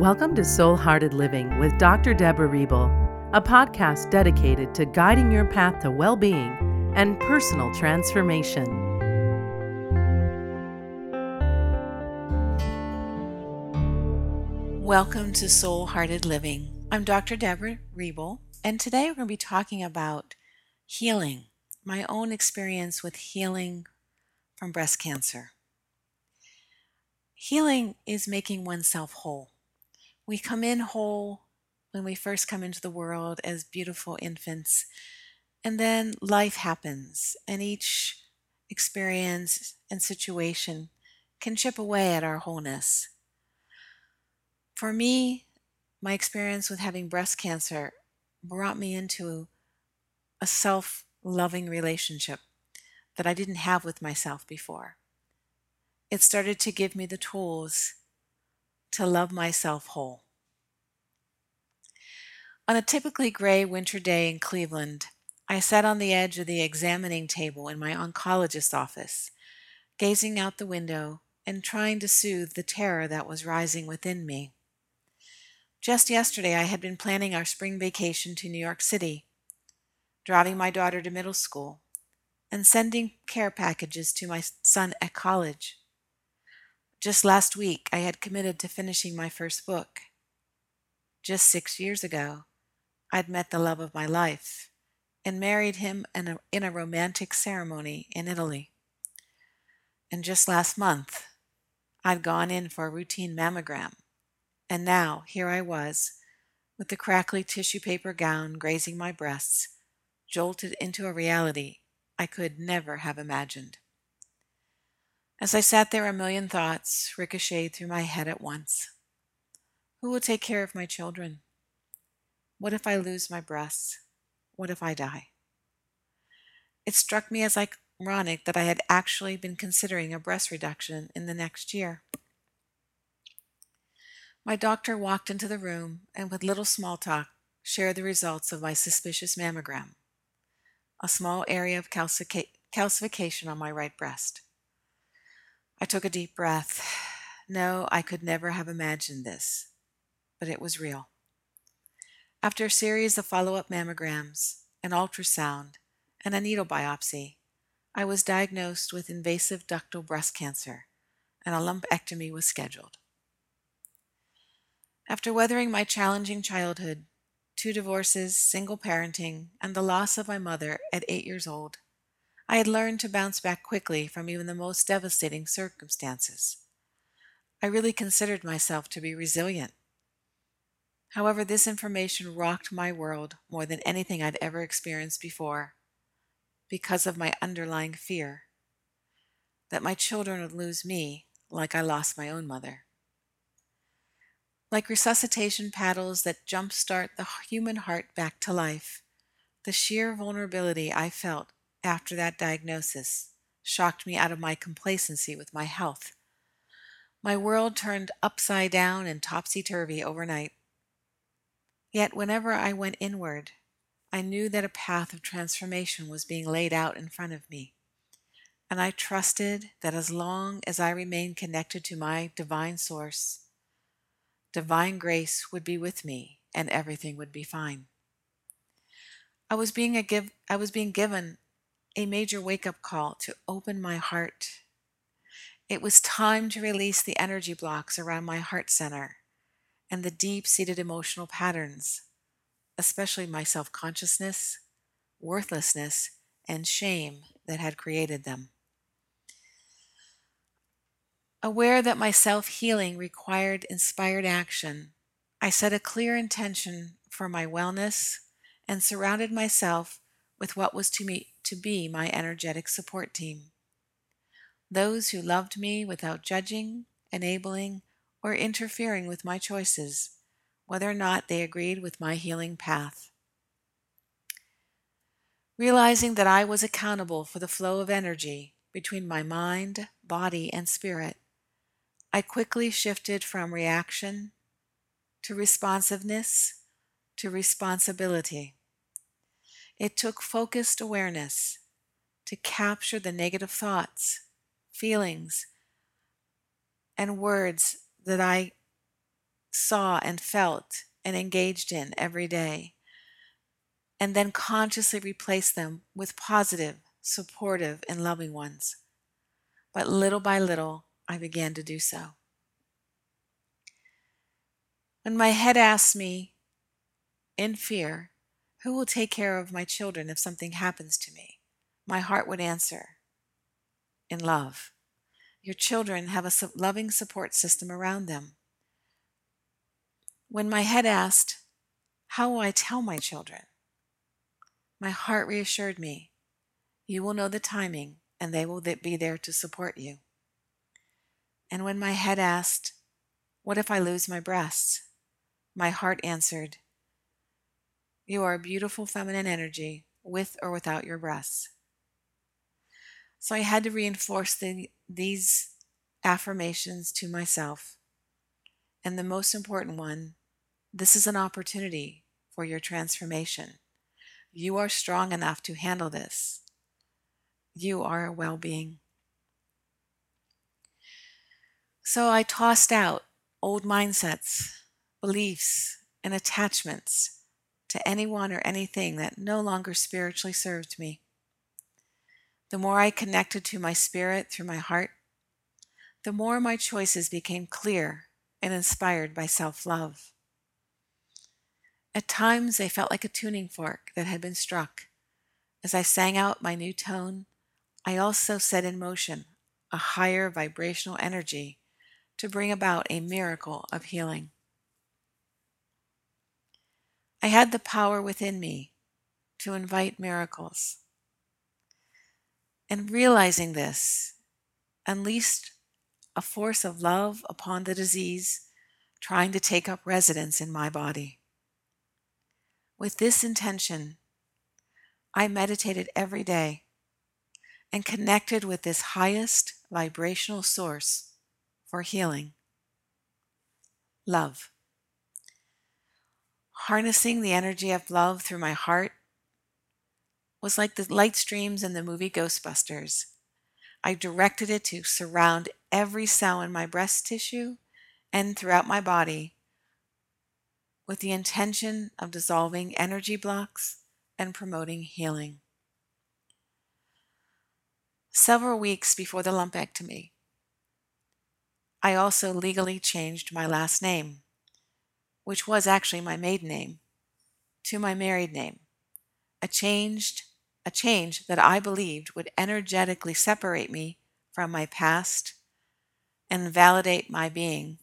Welcome to Soul Hearted Living with Dr. Deborah Reble, a podcast dedicated to guiding your path to well being and personal transformation. Welcome to Soul Hearted Living. I'm Dr. Deborah Reble, and today we're going to be talking about healing, my own experience with healing from breast cancer. Healing is making oneself whole. We come in whole when we first come into the world as beautiful infants, and then life happens, and each experience and situation can chip away at our wholeness. For me, my experience with having breast cancer brought me into a self loving relationship that I didn't have with myself before it started to give me the tools to love myself whole. On a typically gray winter day in Cleveland, I sat on the edge of the examining table in my oncologist's office, gazing out the window and trying to soothe the terror that was rising within me. Just yesterday, I had been planning our spring vacation to New York City, driving my daughter to middle school, and sending care packages to my son at college. Just last week, I had committed to finishing my first book. Just six years ago, I'd met the love of my life and married him in a, in a romantic ceremony in Italy. And just last month, I'd gone in for a routine mammogram. And now, here I was, with the crackly tissue paper gown grazing my breasts, jolted into a reality I could never have imagined. As I sat there, a million thoughts ricocheted through my head at once. Who will take care of my children? What if I lose my breasts? What if I die? It struck me as ironic that I had actually been considering a breast reduction in the next year. My doctor walked into the room and, with little small talk, shared the results of my suspicious mammogram a small area of calcification on my right breast. I took a deep breath. No, I could never have imagined this, but it was real. After a series of follow up mammograms, an ultrasound, and a needle biopsy, I was diagnosed with invasive ductal breast cancer, and a lumpectomy was scheduled. After weathering my challenging childhood, two divorces, single parenting, and the loss of my mother at eight years old, I had learned to bounce back quickly from even the most devastating circumstances. I really considered myself to be resilient. However, this information rocked my world more than anything I'd ever experienced before because of my underlying fear that my children would lose me like I lost my own mother. Like resuscitation paddles that jumpstart the human heart back to life, the sheer vulnerability I felt after that diagnosis shocked me out of my complacency with my health. My world turned upside down and topsy turvy overnight. Yet, whenever I went inward, I knew that a path of transformation was being laid out in front of me. And I trusted that as long as I remained connected to my divine source, divine grace would be with me and everything would be fine. I was being, a give, I was being given a major wake up call to open my heart. It was time to release the energy blocks around my heart center and the deep seated emotional patterns, especially my self consciousness, worthlessness, and shame that had created them. Aware that my self healing required inspired action, I set a clear intention for my wellness and surrounded myself with what was to me to be my energetic support team. Those who loved me without judging, enabling, or interfering with my choices, whether or not they agreed with my healing path. Realizing that I was accountable for the flow of energy between my mind, body, and spirit, I quickly shifted from reaction to responsiveness to responsibility. It took focused awareness to capture the negative thoughts, feelings, and words that I saw and felt and engaged in every day, and then consciously replace them with positive, supportive, and loving ones. But little by little, I began to do so. When my head asked me, in fear, who will take care of my children if something happens to me? My heart would answer, in love. Your children have a loving support system around them. When my head asked, How will I tell my children? My heart reassured me, You will know the timing and they will be there to support you. And when my head asked, What if I lose my breasts? My heart answered, You are a beautiful feminine energy with or without your breasts. So I had to reinforce the, these affirmations to myself. And the most important one this is an opportunity for your transformation. You are strong enough to handle this. You are a well being. So I tossed out old mindsets, beliefs, and attachments to anyone or anything that no longer spiritually served me. The more I connected to my spirit through my heart, the more my choices became clear and inspired by self love. At times, they felt like a tuning fork that had been struck. As I sang out my new tone, I also set in motion a higher vibrational energy to bring about a miracle of healing. I had the power within me to invite miracles. And realizing this unleashed a force of love upon the disease trying to take up residence in my body. With this intention, I meditated every day and connected with this highest vibrational source for healing love. Harnessing the energy of love through my heart was like the light streams in the movie Ghostbusters. I directed it to surround every cell in my breast tissue and throughout my body with the intention of dissolving energy blocks and promoting healing. Several weeks before the lumpectomy, I also legally changed my last name, which was actually my maiden name, to my married name, a changed a change that I believed would energetically separate me from my past and validate my being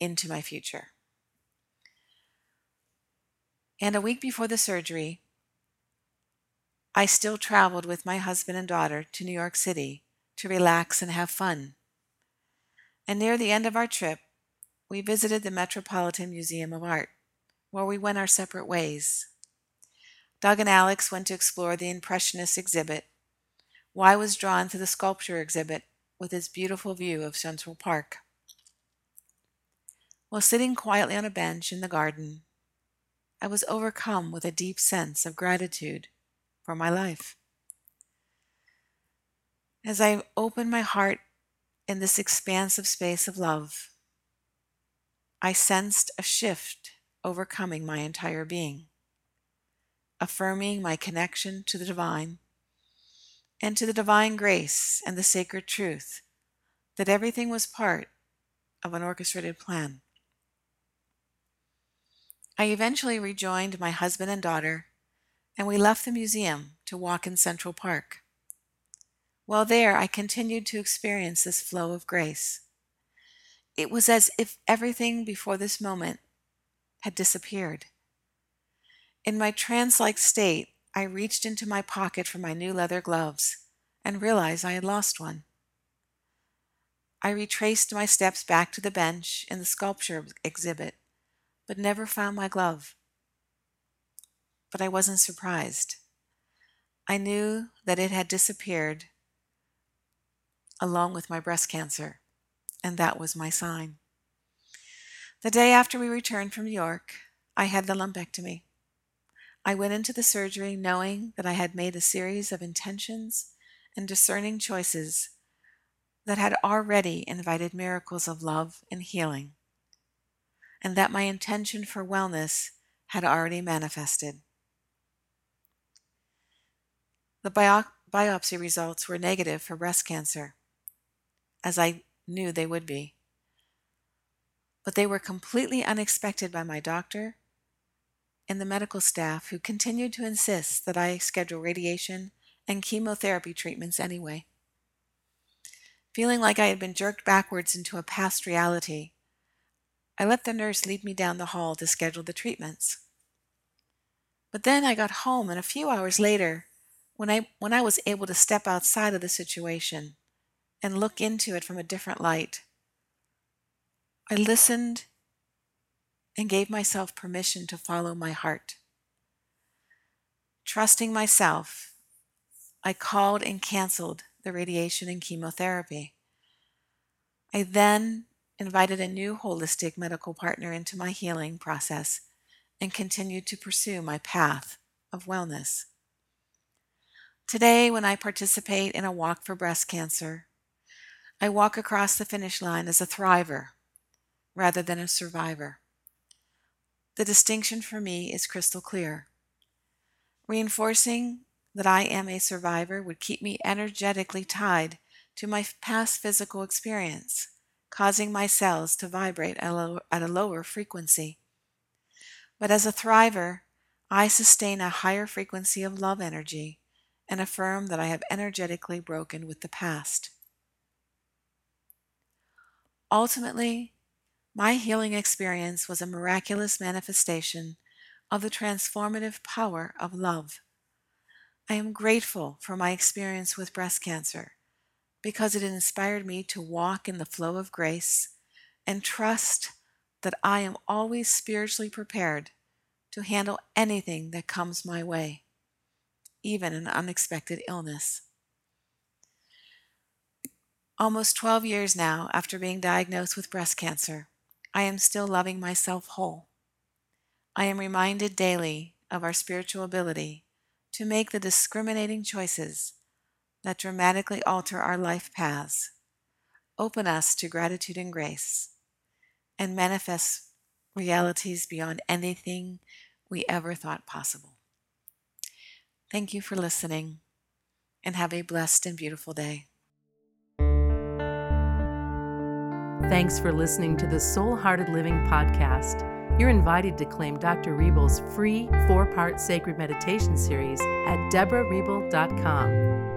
into my future. And a week before the surgery, I still traveled with my husband and daughter to New York City to relax and have fun. And near the end of our trip, we visited the Metropolitan Museum of Art, where we went our separate ways. Doug and Alex went to explore the Impressionist exhibit. Y was drawn to the sculpture exhibit with its beautiful view of Central Park. While sitting quietly on a bench in the garden, I was overcome with a deep sense of gratitude for my life. As I opened my heart in this expansive space of love, I sensed a shift overcoming my entire being affirming my connection to the divine and to the divine grace and the sacred truth that everything was part of an orchestrated plan. I eventually rejoined my husband and daughter, and we left the museum to walk in Central Park. While there, I continued to experience this flow of grace. It was as if everything before this moment had disappeared. In my trance like state, I reached into my pocket for my new leather gloves and realized I had lost one. I retraced my steps back to the bench in the sculpture exhibit, but never found my glove. But I wasn't surprised. I knew that it had disappeared along with my breast cancer, and that was my sign. The day after we returned from New York, I had the lumpectomy. I went into the surgery knowing that I had made a series of intentions and discerning choices that had already invited miracles of love and healing and that my intention for wellness had already manifested. The bio- biopsy results were negative for breast cancer, as I knew they would be. But they were completely unexpected by my doctor and the medical staff who continued to insist that I schedule radiation and chemotherapy treatments anyway. Feeling like I had been jerked backwards into a past reality, I let the nurse lead me down the hall to schedule the treatments. But then I got home, and a few hours later, when I, when I was able to step outside of the situation and look into it from a different light, I listened and gave myself permission to follow my heart. Trusting myself, I called and canceled the radiation and chemotherapy. I then invited a new holistic medical partner into my healing process and continued to pursue my path of wellness. Today, when I participate in a walk for breast cancer, I walk across the finish line as a thriver rather than a survivor. The distinction for me is crystal clear. Reinforcing that I am a survivor would keep me energetically tied to my past physical experience, causing my cells to vibrate at a lower frequency. But as a thriver, I sustain a higher frequency of love energy and affirm that I have energetically broken with the past. Ultimately, my healing experience was a miraculous manifestation of the transformative power of love. I am grateful for my experience with breast cancer because it inspired me to walk in the flow of grace and trust that I am always spiritually prepared to handle anything that comes my way, even an unexpected illness. Almost 12 years now after being diagnosed with breast cancer, I am still loving myself whole. I am reminded daily of our spiritual ability to make the discriminating choices that dramatically alter our life paths, open us to gratitude and grace, and manifest realities beyond anything we ever thought possible. Thank you for listening and have a blessed and beautiful day. Thanks for listening to the Soul Hearted Living podcast. You're invited to claim Dr. Reble's free four part sacred meditation series at deborahriebel.com.